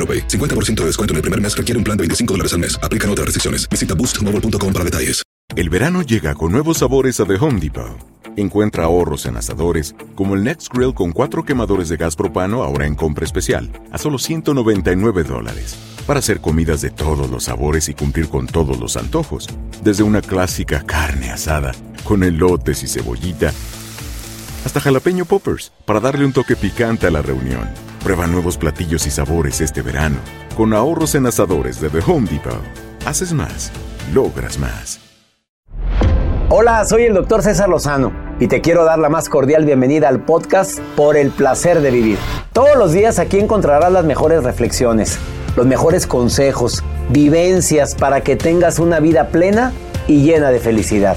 AroPay. 50% de descuento en el primer mes requiere un plan de 25 dólares al mes. Aplican otras restricciones. Visita boostmobile.com para detalles. El verano llega con nuevos sabores a The Home Depot. Encuentra ahorros en asadores, como el Next Grill con cuatro quemadores de gas propano ahora en compra especial, a solo 199 dólares. Para hacer comidas de todos los sabores y cumplir con todos los antojos. Desde una clásica carne asada, con elotes y cebollita, hasta jalapeño poppers, para darle un toque picante a la reunión. Prueba nuevos platillos y sabores este verano, con ahorros en asadores de The Home Depot. Haces más, logras más. Hola, soy el doctor César Lozano y te quiero dar la más cordial bienvenida al podcast Por el placer de vivir. Todos los días aquí encontrarás las mejores reflexiones, los mejores consejos, vivencias para que tengas una vida plena y llena de felicidad.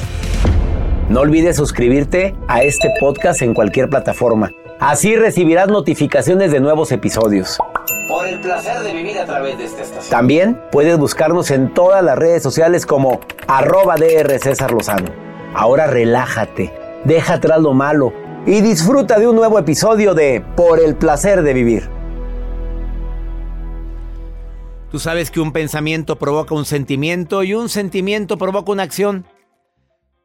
No olvides suscribirte a este podcast en cualquier plataforma. Así recibirás notificaciones de nuevos episodios. Por el placer de vivir a través de esta estación. También puedes buscarnos en todas las redes sociales como arroba DR César Lozano. Ahora relájate, deja atrás lo malo y disfruta de un nuevo episodio de Por el placer de vivir. Tú sabes que un pensamiento provoca un sentimiento y un sentimiento provoca una acción.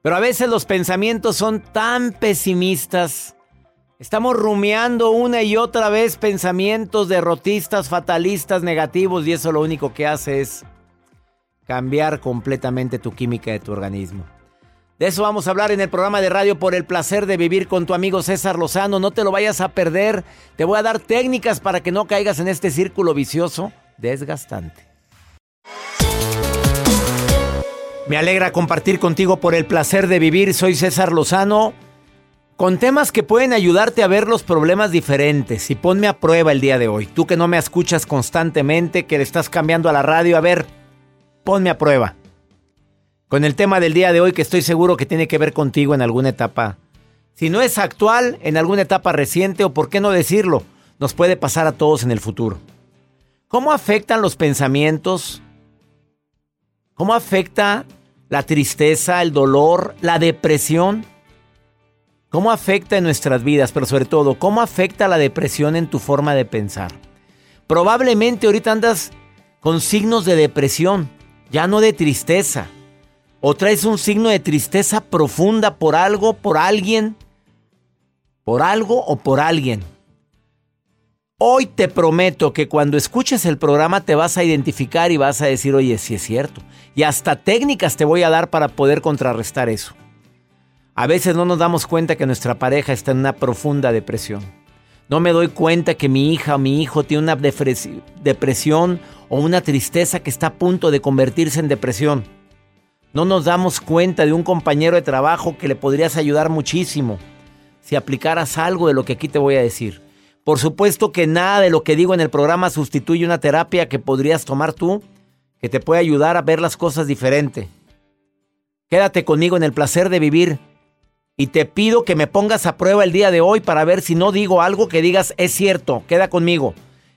Pero a veces los pensamientos son tan pesimistas. Estamos rumiando una y otra vez pensamientos derrotistas, fatalistas, negativos y eso lo único que hace es cambiar completamente tu química de tu organismo. De eso vamos a hablar en el programa de radio por el placer de vivir con tu amigo César Lozano. No te lo vayas a perder. Te voy a dar técnicas para que no caigas en este círculo vicioso desgastante. Me alegra compartir contigo por el placer de vivir. Soy César Lozano con temas que pueden ayudarte a ver los problemas diferentes. Y ponme a prueba el día de hoy. Tú que no me escuchas constantemente, que le estás cambiando a la radio, a ver, ponme a prueba. Con el tema del día de hoy que estoy seguro que tiene que ver contigo en alguna etapa. Si no es actual, en alguna etapa reciente o por qué no decirlo, nos puede pasar a todos en el futuro. ¿Cómo afectan los pensamientos? ¿Cómo afecta la tristeza, el dolor, la depresión? ¿Cómo afecta en nuestras vidas? Pero sobre todo, ¿cómo afecta la depresión en tu forma de pensar? Probablemente ahorita andas con signos de depresión, ya no de tristeza. O traes un signo de tristeza profunda por algo, por alguien, por algo o por alguien. Hoy te prometo que cuando escuches el programa te vas a identificar y vas a decir, oye, sí es cierto. Y hasta técnicas te voy a dar para poder contrarrestar eso. A veces no nos damos cuenta que nuestra pareja está en una profunda depresión. No me doy cuenta que mi hija o mi hijo tiene una depresión o una tristeza que está a punto de convertirse en depresión. No nos damos cuenta de un compañero de trabajo que le podrías ayudar muchísimo si aplicaras algo de lo que aquí te voy a decir. Por supuesto que nada de lo que digo en el programa sustituye una terapia que podrías tomar tú, que te puede ayudar a ver las cosas diferente. Quédate conmigo en el placer de vivir y te pido que me pongas a prueba el día de hoy para ver si no digo algo que digas es cierto, queda conmigo.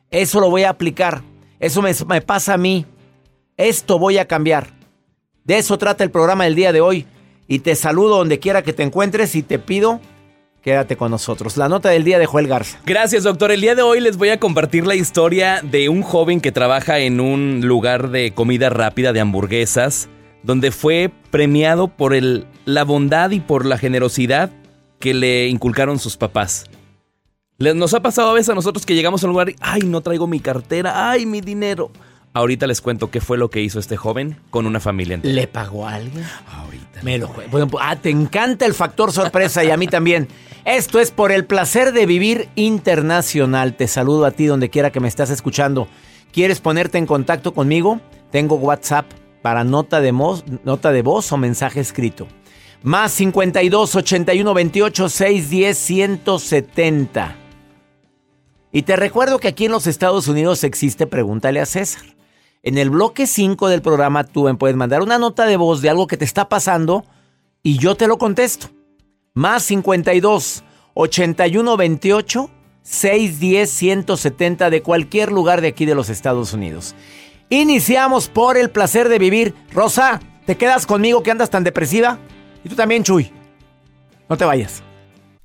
Eso lo voy a aplicar, eso me, me pasa a mí, esto voy a cambiar. De eso trata el programa del día de hoy. Y te saludo donde quiera que te encuentres y te pido Quédate con nosotros. La nota del día de Joel Garza. Gracias, doctor. El día de hoy les voy a compartir la historia de un joven que trabaja en un lugar de comida rápida de hamburguesas, donde fue premiado por el, la bondad y por la generosidad que le inculcaron sus papás. Nos ha pasado a veces a nosotros que llegamos a un lugar y, ay, no traigo mi cartera, ay, mi dinero. Ahorita les cuento qué fue lo que hizo este joven con una familia entera. ¿Le pagó a alguien? Ahorita. Me lo bueno, Ah, te encanta el factor sorpresa y a mí también. Esto es por el placer de vivir internacional. Te saludo a ti donde quiera que me estás escuchando. ¿Quieres ponerte en contacto conmigo? Tengo WhatsApp para nota de, nota de voz o mensaje escrito. Más 52 81 28 610 170. Y te recuerdo que aquí en los Estados Unidos existe Pregúntale a César. En el bloque 5 del programa tú me puedes mandar una nota de voz de algo que te está pasando y yo te lo contesto. Más 52 81 28 610 170 de cualquier lugar de aquí de los Estados Unidos. Iniciamos por el placer de vivir. Rosa, ¿te quedas conmigo que andas tan depresiva? Y tú también, Chuy. No te vayas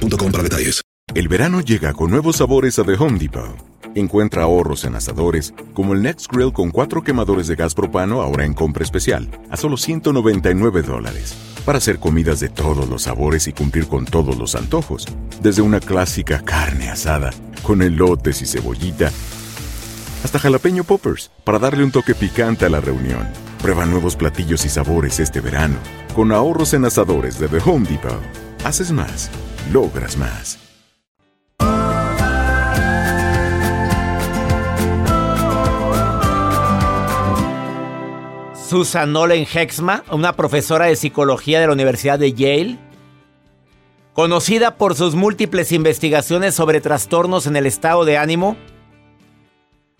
para detalles. El verano llega con nuevos sabores a The Home Depot. Encuentra ahorros en asadores, como el Next Grill con cuatro quemadores de gas propano ahora en compra especial, a solo 199 dólares. Para hacer comidas de todos los sabores y cumplir con todos los antojos. Desde una clásica carne asada, con elotes y cebollita, hasta jalapeño poppers, para darle un toque picante a la reunión. Prueba nuevos platillos y sabores este verano, con ahorros en asadores de The Home Depot. Haces más logras más. Susan Nolen Hexma, una profesora de psicología de la Universidad de Yale, conocida por sus múltiples investigaciones sobre trastornos en el estado de ánimo,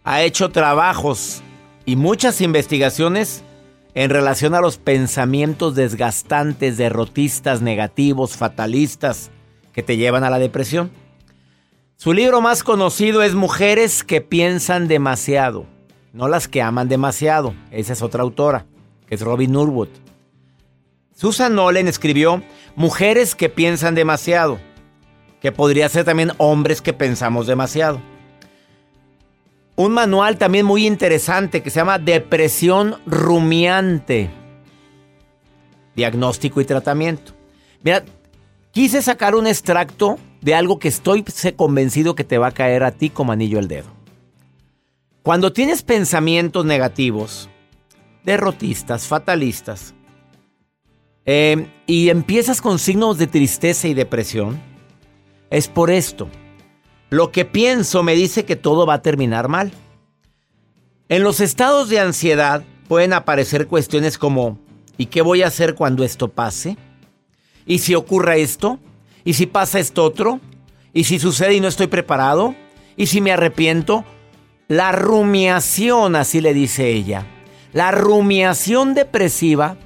ha hecho trabajos y muchas investigaciones en relación a los pensamientos desgastantes, derrotistas, negativos, fatalistas, que te llevan a la depresión. Su libro más conocido es Mujeres que piensan demasiado, no las que aman demasiado. Esa es otra autora, que es Robin Norwood. Susan Nolen escribió Mujeres que piensan demasiado, que podría ser también hombres que pensamos demasiado. Un manual también muy interesante que se llama Depresión Rumiante. Diagnóstico y tratamiento. Mira, Quise sacar un extracto de algo que estoy convencido que te va a caer a ti como anillo al dedo. Cuando tienes pensamientos negativos, derrotistas, fatalistas, em, y empiezas con signos de tristeza y depresión, es por esto. Lo que pienso me dice que todo va a terminar mal. En los estados de ansiedad pueden aparecer cuestiones como ¿y qué voy a hacer cuando esto pase? ¿Y si ocurre esto? ¿Y si pasa esto otro? ¿Y si sucede y no estoy preparado? ¿Y si me arrepiento? La rumiación, así le dice ella. La rumiación depresiva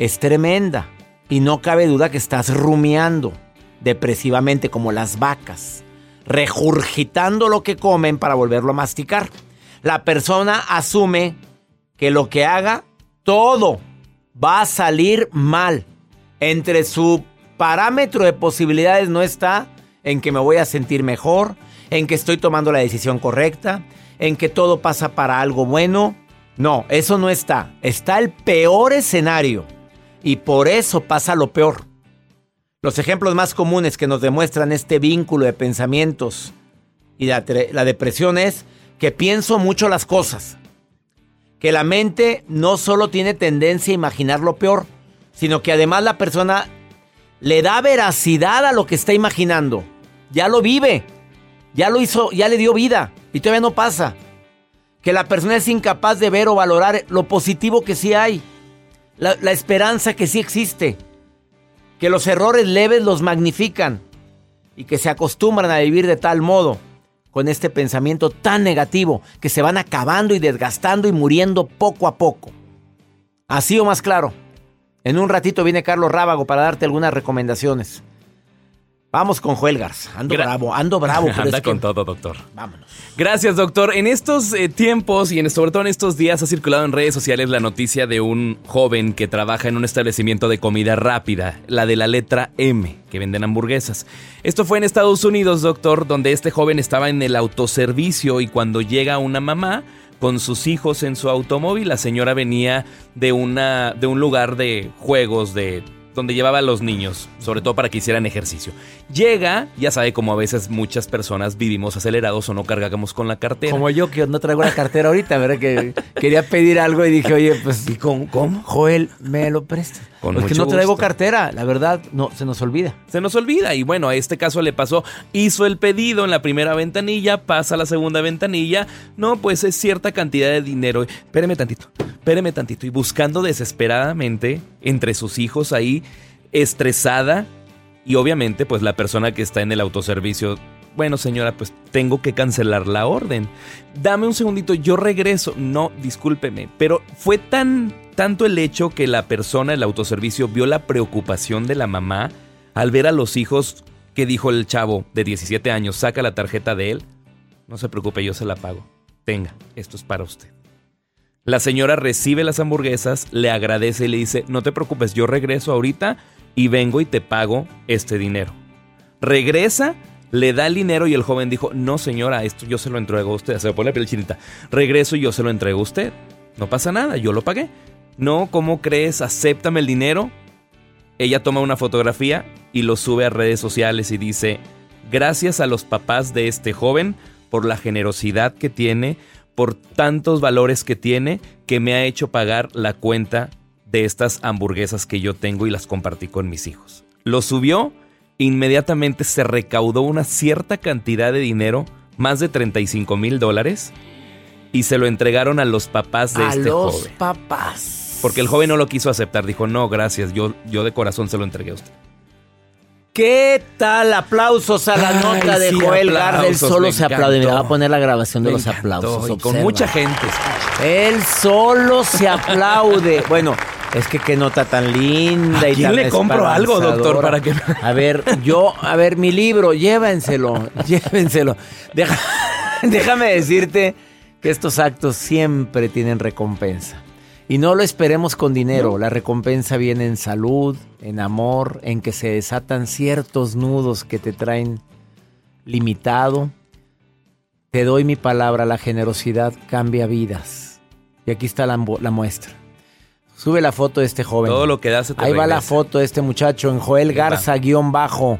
es tremenda y no cabe duda que estás rumiando depresivamente como las vacas, regurgitando lo que comen para volverlo a masticar. La persona asume que lo que haga, todo va a salir mal. Entre su parámetro de posibilidades no está en que me voy a sentir mejor, en que estoy tomando la decisión correcta, en que todo pasa para algo bueno. No, eso no está. Está el peor escenario. Y por eso pasa lo peor. Los ejemplos más comunes que nos demuestran este vínculo de pensamientos y la, la depresión es que pienso mucho las cosas. Que la mente no solo tiene tendencia a imaginar lo peor, sino que además la persona le da veracidad a lo que está imaginando. Ya lo vive. Ya lo hizo, ya le dio vida. Y todavía no pasa. Que la persona es incapaz de ver o valorar lo positivo que sí hay. La, la esperanza que sí existe. Que los errores leves los magnifican. Y que se acostumbran a vivir de tal modo con este pensamiento tan negativo que se van acabando y desgastando y muriendo poco a poco. Así o más claro. En un ratito viene Carlos Rábago para darte algunas recomendaciones. Vamos con Joel Garza. Ando bravo, ando bravo. Pero Anda es que- con todo, doctor. Vámonos. Gracias, doctor. En estos eh, tiempos y en, sobre todo en estos días ha circulado en redes sociales la noticia de un joven que trabaja en un establecimiento de comida rápida, la de la letra M, que venden hamburguesas. Esto fue en Estados Unidos, doctor, donde este joven estaba en el autoservicio y cuando llega una mamá con sus hijos en su automóvil, la señora venía de una de un lugar de juegos de donde llevaba a los niños, sobre todo para que hicieran ejercicio. Llega, ya sabe como a veces muchas personas vivimos acelerados o no cargamos con la cartera. Como yo que no traigo la cartera ahorita, ¿verdad? Que quería pedir algo y dije, oye, pues. ¿Y cómo? cómo? Joel, ¿me lo prestas? Con Pues que no traigo gusto. cartera, la verdad, no, se nos olvida. Se nos olvida y bueno, a este caso le pasó, hizo el pedido en la primera ventanilla, pasa a la segunda ventanilla, no, pues es cierta cantidad de dinero. Espéreme tantito, espéreme tantito. Y buscando desesperadamente entre sus hijos ahí, estresada y obviamente pues la persona que está en el autoservicio, bueno señora, pues tengo que cancelar la orden. Dame un segundito, yo regreso. No, discúlpeme, pero fue tan tanto el hecho que la persona del autoservicio vio la preocupación de la mamá al ver a los hijos que dijo el chavo de 17 años, saca la tarjeta de él. No se preocupe, yo se la pago. Tenga, esto es para usted. La señora recibe las hamburguesas, le agradece y le dice, no te preocupes, yo regreso ahorita y vengo y te pago este dinero. Regresa, le da el dinero y el joven dijo, no señora, esto yo se lo entrego a usted. Se le pone la piel chinita. Regreso y yo se lo entrego a usted. No pasa nada, yo lo pagué. No, ¿cómo crees? Acéptame el dinero. Ella toma una fotografía y lo sube a redes sociales y dice, gracias a los papás de este joven por la generosidad que tiene, por tantos valores que tiene, que me ha hecho pagar la cuenta de estas hamburguesas que yo tengo y las compartí con mis hijos. Lo subió, inmediatamente se recaudó una cierta cantidad de dinero, más de 35 mil dólares, y se lo entregaron a los papás de a este los joven. papás. Porque el joven no lo quiso aceptar, dijo, no, gracias, yo, yo de corazón se lo entregué a usted. ¿Qué tal? Aplausos a la Ay, nota de sí, Joel Garza. Él solo se aplaude. Mira, voy a poner la grabación de Me los aplausos. y con mucha gente. Él solo se aplaude. Bueno, es que qué nota tan linda ¿A y quién tan le compro algo, doctor, para que- A ver, yo, a ver, mi libro, llévenselo, llévenselo. Deja- déjame decirte que estos actos siempre tienen recompensa. Y no lo esperemos con dinero. La recompensa viene en salud, en amor, en que se desatan ciertos nudos que te traen limitado. Te doy mi palabra, la generosidad cambia vidas. Y aquí está la muestra. Sube la foto de este joven. Todo lo que da se te Ahí va la foto de este muchacho en Joel. Garza guion bajo.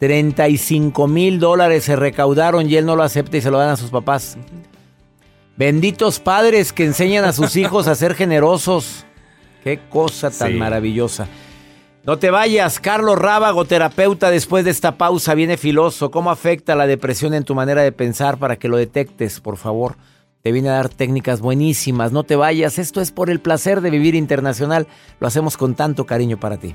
35 mil dólares se recaudaron y él no lo acepta y se lo dan a sus papás. Benditos padres que enseñan a sus hijos a ser generosos. Qué cosa tan Sí. maravillosa. No te vayas, Carlos Rábago, terapeuta, después de esta pausa viene filoso. ¿Cómo afecta la depresión en tu manera de pensar para que lo detectes, por favor? Te viene a dar técnicas buenísimas. No te vayas, esto es por el placer de vivir internacional. Lo hacemos con tanto cariño para ti.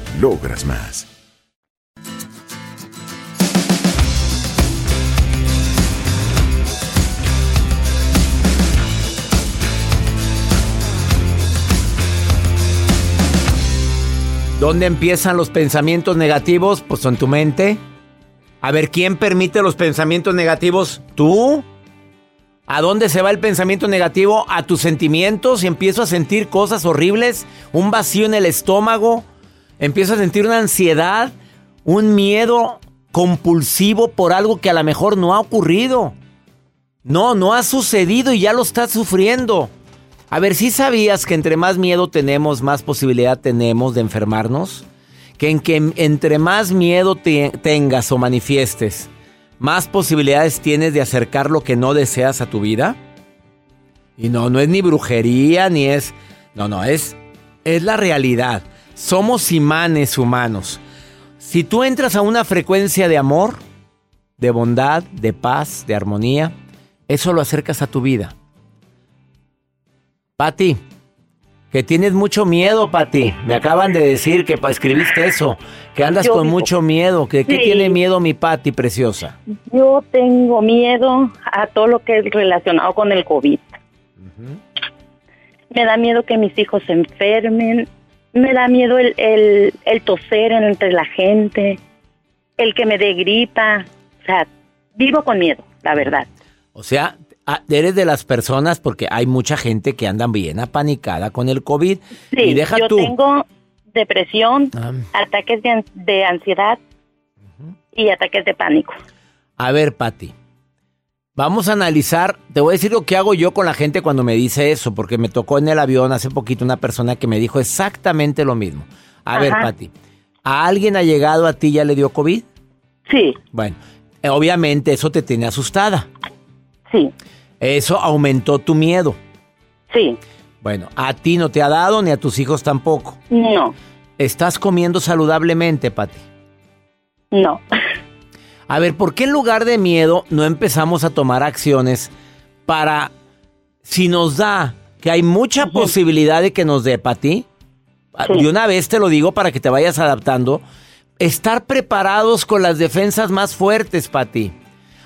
logras más. ¿Dónde empiezan los pensamientos negativos? Pues en tu mente. A ver, ¿quién permite los pensamientos negativos? ¿Tú? ¿A dónde se va el pensamiento negativo? ¿A tus sentimientos? Y empiezo a sentir cosas horribles, un vacío en el estómago, empiezo a sentir una ansiedad, un miedo compulsivo por algo que a lo mejor no ha ocurrido. No, no ha sucedido y ya lo estás sufriendo. A ver, si sabías que entre más miedo tenemos, más posibilidad tenemos de enfermarnos? Que, en que entre más miedo te- tengas o manifiestes, más posibilidades tienes de acercar lo que no deseas a tu vida. Y no, no es ni brujería, ni es... No, no, es, es la realidad. Somos imanes humanos. Si tú entras a una frecuencia de amor, de bondad, de paz, de armonía, eso lo acercas a tu vida. Pati, que tienes mucho miedo, Pati. Me acaban de decir que escribiste eso, que andas Yo con digo- mucho miedo. ¿Que, ¿Qué tiene miedo mi Pati preciosa? Yo tengo miedo a todo lo que es relacionado con el COVID. Me da miedo que mis hijos se enfermen. Me da miedo el, el, el toser entre la gente. El que me dé gripa. O sea, vivo con miedo, la verdad. O sea, ah, eres de las personas, porque hay mucha gente que anda bien apanicada con el COVID. Sí, y deja yo tú. tengo depresión, Ah. ataques de, de ansiedad y ataques de pánico. A ver, Pati. Vamos a analizar, te voy a decir lo que hago yo con la gente cuando me dice eso, porque me tocó en el avión hace poquito una persona que me dijo exactamente lo mismo. A ver. Pati, ¿a alguien ha llegado a ti y ya le dio COVID? Sí, Bueno, eh, obviamente eso te tiene asustada. sí, Eso aumentó tu miedo. sí. Bueno, a ti no te ha dado ni a tus hijos tampoco. No, ¿Estás comiendo saludablemente, Pati? no. A ver, ¿por qué en lugar de miedo no empezamos a tomar acciones para, si nos da, que hay mucha posibilidad de que nos dé, Pati? De una vez te lo digo para que te vayas adaptando. Estar preparados con las defensas más fuertes, Pati.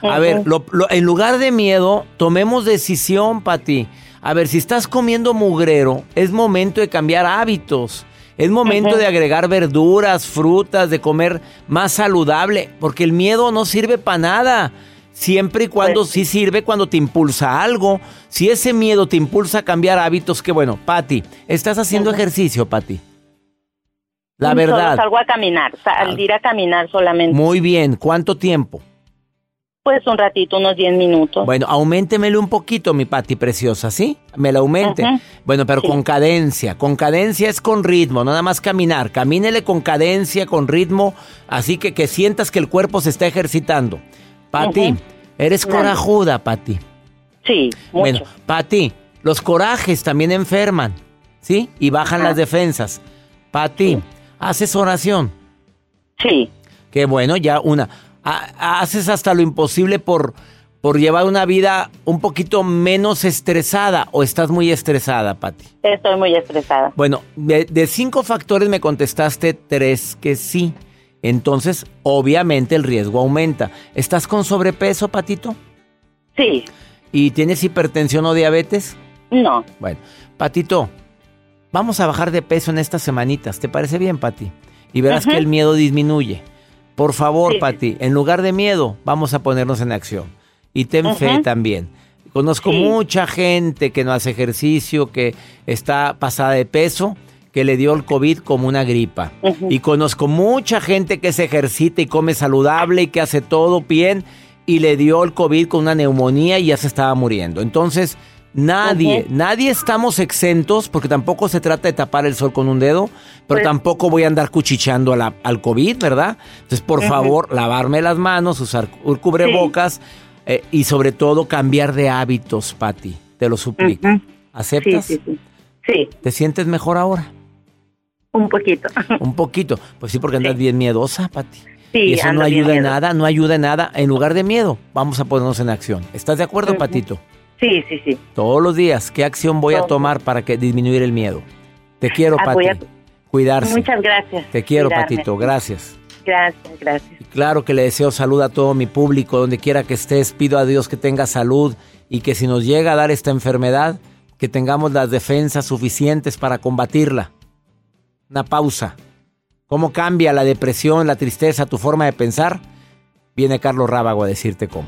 A Ujú. ver, lo- lo- en lugar de miedo, tomemos decisión, Pati. A ver, si estás comiendo mugrero, es momento de cambiar hábitos. Es momento de agregar verduras, frutas, de comer más saludable, porque el miedo no sirve para nada. Siempre y cuando Pues sí sirve cuando te impulsa algo. Si ese miedo te impulsa a cambiar hábitos, qué bueno. Pati, ¿estás haciendo ejercicio, Pati? La Solo verdad. salgo a caminar, salir a caminar solamente. Muy bien. ¿Cuánto tiempo? Pues un ratito, unos 10 minutos. Bueno, auméntemelo un poquito, mi Pati preciosa, ¿sí? Me la aumente. Bueno, pero con cadencia. Con cadencia es con ritmo, no nada más caminar. Camínele con cadencia, con ritmo, así que que sientas que el cuerpo se está ejercitando. Pati, eres corajuda, Pati. Sí, mucho. Bueno, Pati, los corajes también enferman, ¿sí? Y bajan las defensas. Pati, ¿haces oración? Sí. Qué bueno, ya una. Ha- Haces hasta lo imposible por, por llevar una vida un poquito menos estresada o estás muy estresada, Pati. Estoy muy estresada. Bueno, de, de cinco factores me contestaste tres que sí. Entonces, obviamente el riesgo aumenta. ¿Estás con sobrepeso, Patito? Sí. ¿Y tienes hipertensión o diabetes? No. Bueno, Patito, vamos a bajar de peso en estas semanitas. ¿Te parece bien, Pati? Y verás que el miedo disminuye. Por favor, Sí, Pati, en lugar de miedo, vamos a ponernos en acción. Y ten fe también. Conozco Sí. mucha gente que no hace ejercicio, que está pasada de peso, que le dio el COVID como una gripa. Y conozco mucha gente que se ejercita y come saludable y que hace todo bien y le dio el COVID con una neumonía y ya se estaba muriendo. Entonces, nadie, nadie estamos exentos porque tampoco se trata de tapar el sol con un dedo, pero Pues- tampoco voy a andar cuchicheando a la- al COVID, ¿verdad? Entonces, por favor, lavarme las manos, usar cu- cubrebocas eh, y sobre todo cambiar de hábitos, Patti. Te lo suplico. ¿Aceptas? sí, sí. Sí, ¿Te sientes mejor ahora? un poquito. Un poquito. Pues sí, porque andas bien miedosa, Pati. Sí, y eso no ayuda en nada, no ayuda en nada. En lugar de miedo, vamos a ponernos en acción. ¿Estás de acuerdo. Patito? Sí, sí, sí. Todos los días, ¿qué acción voy a tomar para que disminuir el miedo? Te quiero, Ah, Pati. voy a- Cuidarse. Muchas gracias. Te quiero, Cuidarme. Patito. Gracias. Gracias, gracias. Y claro que le deseo salud a todo mi público, donde quiera que estés. Pido a Dios que tenga salud y que si nos llega a dar esta enfermedad, que tengamos las defensas suficientes para combatirla. Una pausa. ¿Cómo cambia la depresión, la tristeza, tu forma de pensar? Viene Carlos Rábago a decirte cómo.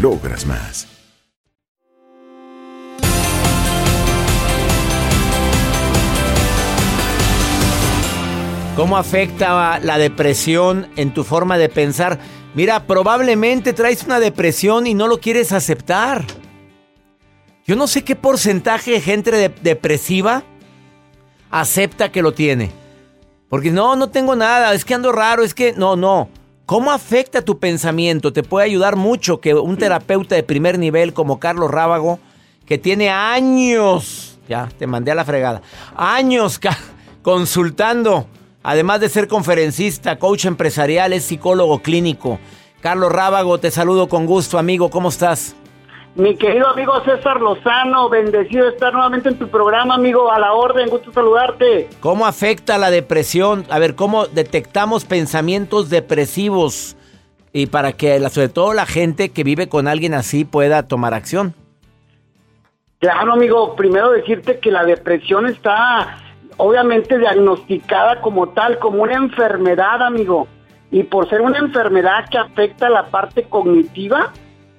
logras más. ¿Cómo afecta la depresión en tu forma de pensar? Mira, probablemente traes una depresión y no lo quieres aceptar. Yo no sé qué porcentaje de gente de- depresiva acepta que lo tiene. Porque no, no tengo nada, es que ando raro, es que no, no. ¿Cómo afecta tu pensamiento? Te puede ayudar mucho que un terapeuta de primer nivel como Carlos Rábago, que tiene años ya, te mandé a la fregada. Años consultando, además de ser conferencista, coach empresarial, es psicólogo clínico. Carlos Rábago, te saludo con gusto, amigo, ¿cómo estás? Mi querido amigo César Lozano, bendecido de estar nuevamente en tu programa, amigo, a la orden, gusto saludarte. ¿Cómo afecta la depresión? A ver, ¿cómo detectamos pensamientos depresivos? Y para que sobre todo la gente que vive con alguien así pueda tomar acción. Claro, amigo, primero decirte que la depresión está obviamente diagnosticada como tal, como una enfermedad, amigo. Y por ser una enfermedad que afecta la parte cognitiva,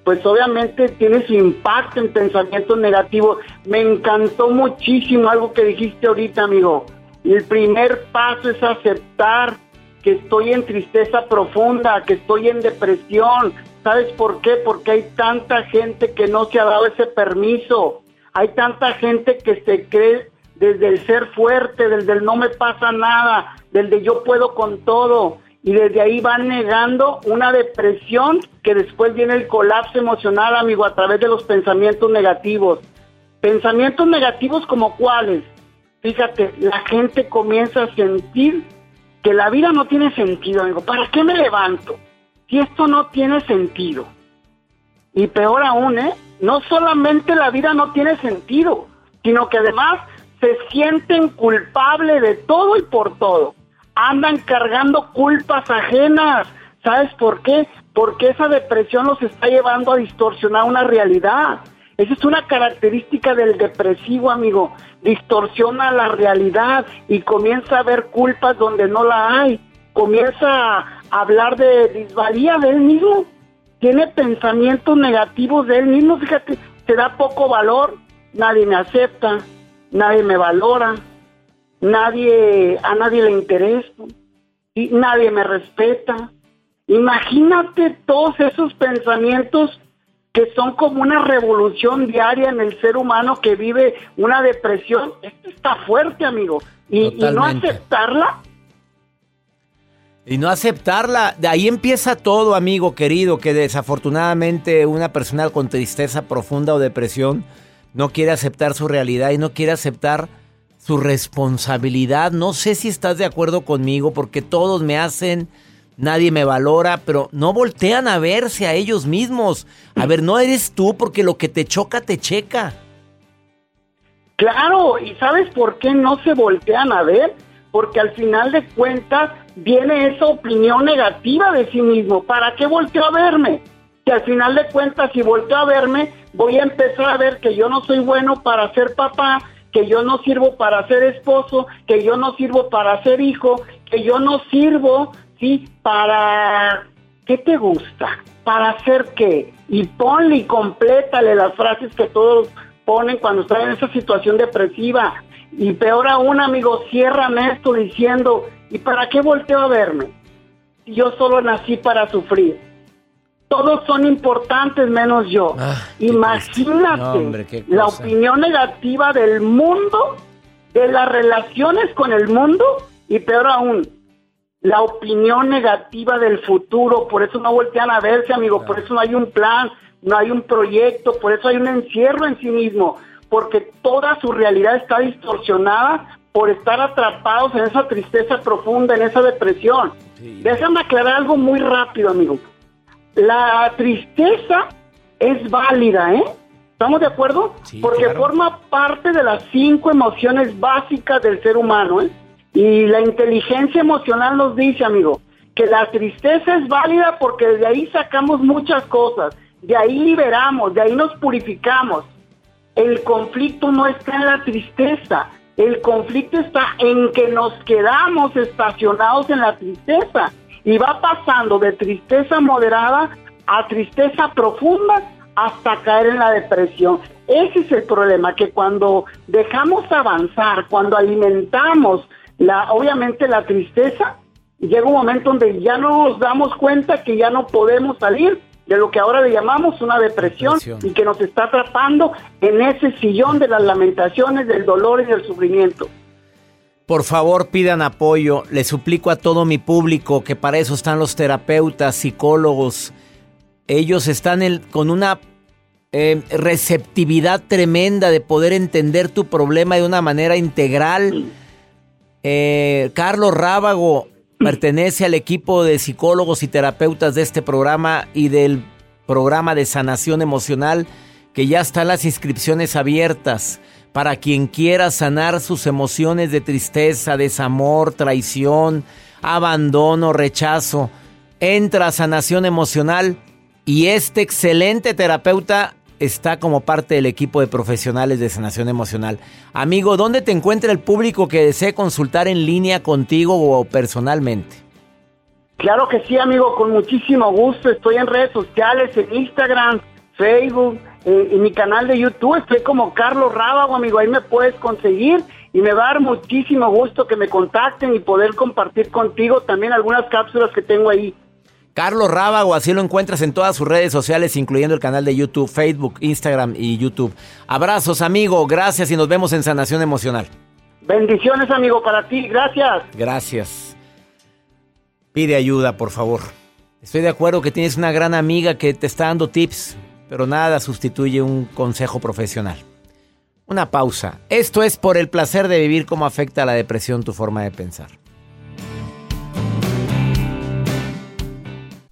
pues obviamente tiene su impacto en pensamientos negativos. Me encantó muchísimo algo que dijiste ahorita, amigo. El primer paso es aceptar que estoy en tristeza profunda, que estoy en depresión. ¿Sabes por qué? Porque hay tanta gente que no se ha dado ese permiso. Hay tanta gente que se cree desde el ser fuerte, desde el no me pasa nada, desde yo puedo con todo y desde ahí van negando una depresión que después viene el colapso emocional, amigo, a través de los pensamientos negativos. Pensamientos negativos como cuáles? Fíjate, la gente comienza a sentir que la vida no tiene sentido, amigo. ¿Para qué me levanto? Si esto no tiene sentido. Y peor aún, ¿eh? No solamente la vida no tiene sentido, sino que además se sienten culpables de todo y por todo andan cargando culpas ajenas. ¿Sabes por qué? Porque esa depresión los está llevando a distorsionar una realidad. Esa es una característica del depresivo, amigo. Distorsiona la realidad y comienza a ver culpas donde no la hay. Comienza a hablar de disvalía de él mismo. Tiene pensamientos negativos de él mismo. Fíjate, se da poco valor. Nadie me acepta. Nadie me valora nadie, a nadie le interesa, y nadie me respeta. Imagínate todos esos pensamientos que son como una revolución diaria en el ser humano que vive una depresión. Esto está fuerte, amigo. Y, y, no aceptarla. Y no aceptarla. De ahí empieza todo, amigo querido, que desafortunadamente una persona con tristeza profunda o depresión no quiere aceptar su realidad y no quiere aceptar su responsabilidad. No sé si estás de acuerdo conmigo porque todos me hacen, nadie me valora, pero no voltean a verse a ellos mismos. A ver, no eres tú porque lo que te choca te checa. Claro, ¿y sabes por qué no se voltean a ver? Porque al final de cuentas viene esa opinión negativa de sí mismo. ¿Para qué volteo a verme? Que al final de cuentas, si volteo a verme, voy a empezar a ver que yo no soy bueno para ser papá, que yo no sirvo para ser esposo, que yo no sirvo para ser hijo, que yo no sirvo, ¿sí? Para... ¿Qué te gusta? ¿Para hacer qué? Y ponle y complétale las frases que todos ponen cuando están en esa situación depresiva. Y peor aún, amigo, ciérrame esto diciendo, ¿y para qué volteo a verme? Yo solo nací para sufrir todos son importantes menos yo. Ah, Imagínate la opinión negativa del mundo, de las relaciones con el mundo y peor aún, la opinión negativa del futuro. Por eso no voltean a verse, amigo. Por eso no hay un plan, no hay un proyecto, por eso hay un encierro en sí mismo. Porque toda su realidad está distorsionada por estar atrapados en esa tristeza profunda, en esa depresión. Déjame aclarar algo muy rápido, amigo la tristeza es válida, ¿eh? ¿Estamos de acuerdo? Porque forma parte de las cinco emociones básicas del ser humano, ¿eh? Y la inteligencia emocional nos dice, amigo, que la tristeza es válida porque de ahí sacamos muchas cosas, de ahí liberamos, de ahí nos purificamos. El conflicto no está en la tristeza, el conflicto está en que nos quedamos estacionados en la tristeza y va pasando de tristeza moderada a tristeza profunda hasta caer en la depresión. Ese es el problema, que cuando dejamos avanzar, cuando alimentamos la, obviamente la tristeza, llega un momento donde ya no nos damos cuenta que ya no podemos salir de lo que ahora le llamamos una depresión, depresión, y que nos está atrapando en ese sillón de las lamentaciones, del dolor y del sufrimiento. Por favor, pidan apoyo. Le suplico a todo mi público que para eso están los terapeutas, psicólogos. Ellos están con una eh, receptividad tremenda de poder entender tu problema de una manera integral. Eh, Carlos Rábago pertenece al equipo de psicólogos y terapeutas de este programa y del programa de sanación emocional que ya están las inscripciones abiertas para quien quiera sanar sus emociones de tristeza, desamor, traición, abandono, rechazo. Entra a sanación emocional y este excelente terapeuta está como parte del equipo de profesionales de sanación emocional. Amigo, ¿dónde te encuentra el público que desee consultar en línea contigo o personalmente? Claro que sí, amigo, con muchísimo gusto. Estoy en redes sociales, en Instagram, Facebook, eh, en mi canal de YouTube. Estoy como Carlos Rábago, amigo. Ahí me puedes conseguir y me va a dar muchísimo gusto que me contacten y poder compartir contigo también algunas cápsulas que tengo ahí. Carlos Rábago, así lo encuentras en todas sus redes sociales, incluyendo el canal de YouTube, Facebook, Instagram y YouTube. Abrazos, amigo, gracias y nos vemos en Sanación Emocional. Bendiciones, amigo, para ti, gracias. Gracias. Pide ayuda, por favor. Estoy de acuerdo que tienes una gran amiga que te está dando tips, pero nada sustituye un consejo profesional. Una pausa. Esto es por el placer de vivir cómo afecta la depresión tu forma de pensar.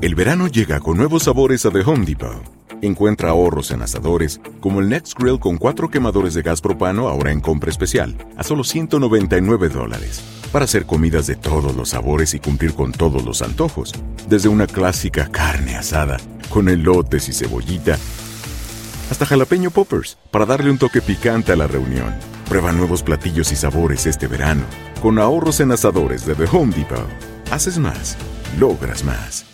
El verano llega con nuevos sabores a The Home Depot. Encuentra ahorros en asadores, como el Next Grill con cuatro quemadores de gas propano ahora en compra especial, a solo 199 dólares. Para hacer comidas de todos los sabores y cumplir con todos los antojos. Desde una clásica carne asada, con elotes y cebollita, hasta jalapeño poppers, para darle un toque picante a la reunión. Prueba nuevos platillos y sabores este verano, con ahorros en asadores de The Home Depot. Haces más, logras más.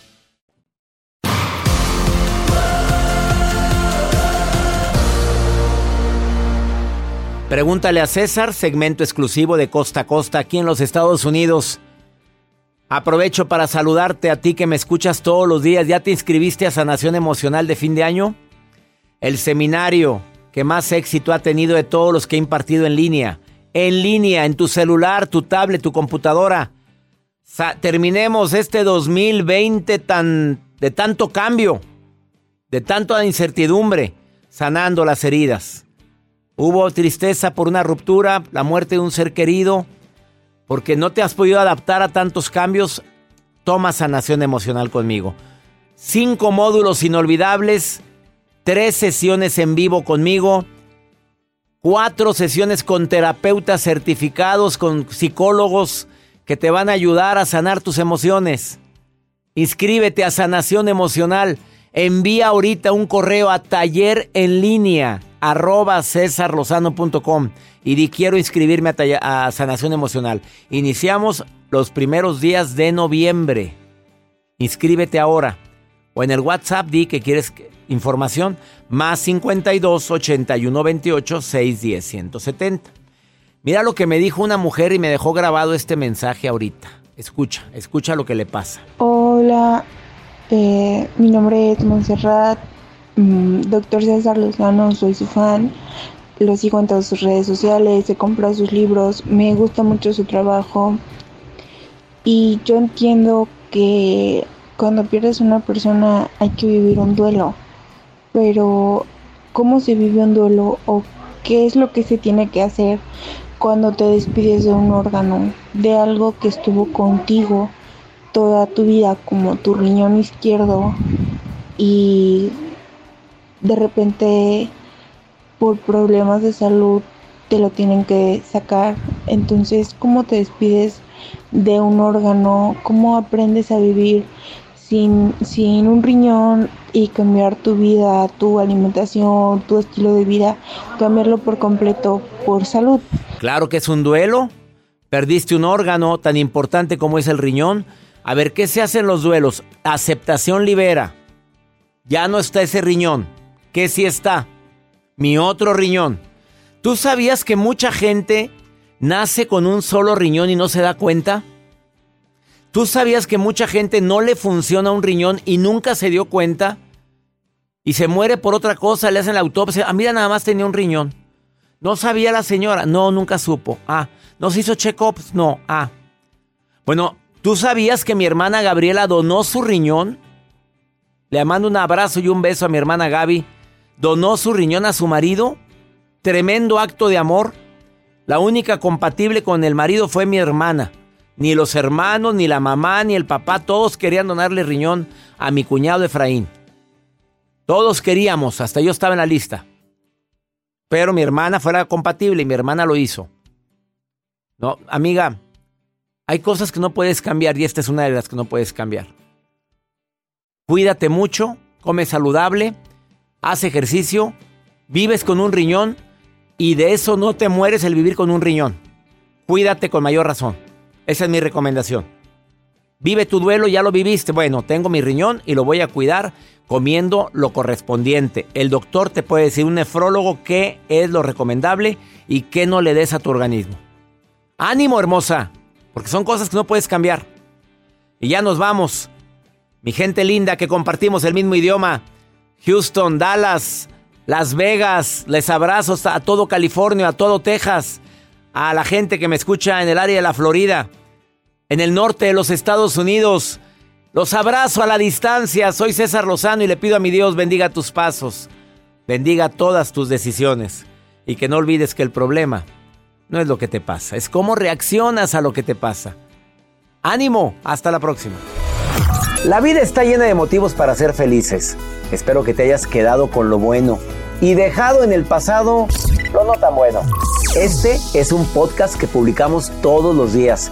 Pregúntale a César, segmento exclusivo de Costa a Costa aquí en los Estados Unidos. Aprovecho para saludarte a ti que me escuchas todos los días. ¿Ya te inscribiste a Sanación Emocional de fin de año? El seminario que más éxito ha tenido de todos los que he impartido en línea. En línea, en tu celular, tu tablet, tu computadora. Sa- terminemos este 2020 tan, de tanto cambio, de tanta incertidumbre, sanando las heridas. Hubo tristeza por una ruptura, la muerte de un ser querido, porque no te has podido adaptar a tantos cambios. Toma sanación emocional conmigo. Cinco módulos inolvidables, tres sesiones en vivo conmigo, cuatro sesiones con terapeutas certificados, con psicólogos que te van a ayudar a sanar tus emociones. Inscríbete a Sanación Emocional. Envía ahorita un correo a taller en línea arroba cesarlozano.com y di quiero inscribirme a, a Sanación Emocional. Iniciamos los primeros días de noviembre. Inscríbete ahora. O en el WhatsApp di que quieres información. Más 52 81 28 610 170. Mira lo que me dijo una mujer y me dejó grabado este mensaje ahorita. Escucha, escucha lo que le pasa. Hola, eh, mi nombre es Montserrat mm, doctor César Lozano, soy su fan, lo sigo en todas sus redes sociales, he comprado sus libros, me gusta mucho su trabajo y yo entiendo que cuando pierdes una persona hay que vivir un duelo, pero ¿cómo se vive un duelo o qué es lo que se tiene que hacer cuando te despides de un órgano, de algo que estuvo contigo toda tu vida como tu riñón izquierdo y de repente por problemas de salud te lo tienen que sacar. Entonces, ¿cómo te despides de un órgano? ¿Cómo aprendes a vivir sin, sin un riñón y cambiar tu vida, tu alimentación, tu estilo de vida, cambiarlo por completo por salud? Claro que es un duelo. Perdiste un órgano tan importante como es el riñón. A ver, ¿qué se hace en los duelos? Aceptación libera. Ya no está ese riñón. ¿Qué sí está? Mi otro riñón. ¿Tú sabías que mucha gente nace con un solo riñón y no se da cuenta? ¿Tú sabías que mucha gente no le funciona un riñón y nunca se dio cuenta? Y se muere por otra cosa, le hacen la autopsia. Ah, mira, nada más tenía un riñón. No sabía la señora. No, nunca supo. Ah, no se hizo check-ups. No, ah. Bueno, ¿tú sabías que mi hermana Gabriela donó su riñón? Le mando un abrazo y un beso a mi hermana Gaby. Donó su riñón a su marido. Tremendo acto de amor. La única compatible con el marido fue mi hermana. Ni los hermanos, ni la mamá, ni el papá, todos querían donarle riñón a mi cuñado Efraín. Todos queríamos, hasta yo estaba en la lista. Pero mi hermana fuera compatible y mi hermana lo hizo. No, amiga, hay cosas que no puedes cambiar y esta es una de las que no puedes cambiar. Cuídate mucho, come saludable, haz ejercicio, vives con un riñón y de eso no te mueres el vivir con un riñón. Cuídate con mayor razón. Esa es mi recomendación. Vive tu duelo, ya lo viviste. Bueno, tengo mi riñón y lo voy a cuidar comiendo lo correspondiente. El doctor te puede decir, un nefrólogo, qué es lo recomendable y qué no le des a tu organismo. Ánimo, hermosa, porque son cosas que no puedes cambiar. Y ya nos vamos. Mi gente linda que compartimos el mismo idioma. Houston, Dallas, Las Vegas, les abrazo a todo California, a todo Texas, a la gente que me escucha en el área de la Florida, en el norte de los Estados Unidos. Los abrazo a la distancia. Soy César Lozano y le pido a mi Dios bendiga tus pasos, bendiga todas tus decisiones y que no olvides que el problema no es lo que te pasa, es cómo reaccionas a lo que te pasa. Ánimo, hasta la próxima. La vida está llena de motivos para ser felices. Espero que te hayas quedado con lo bueno y dejado en el pasado lo no tan bueno. Este es un podcast que publicamos todos los días,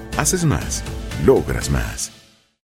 Haces más, logras más.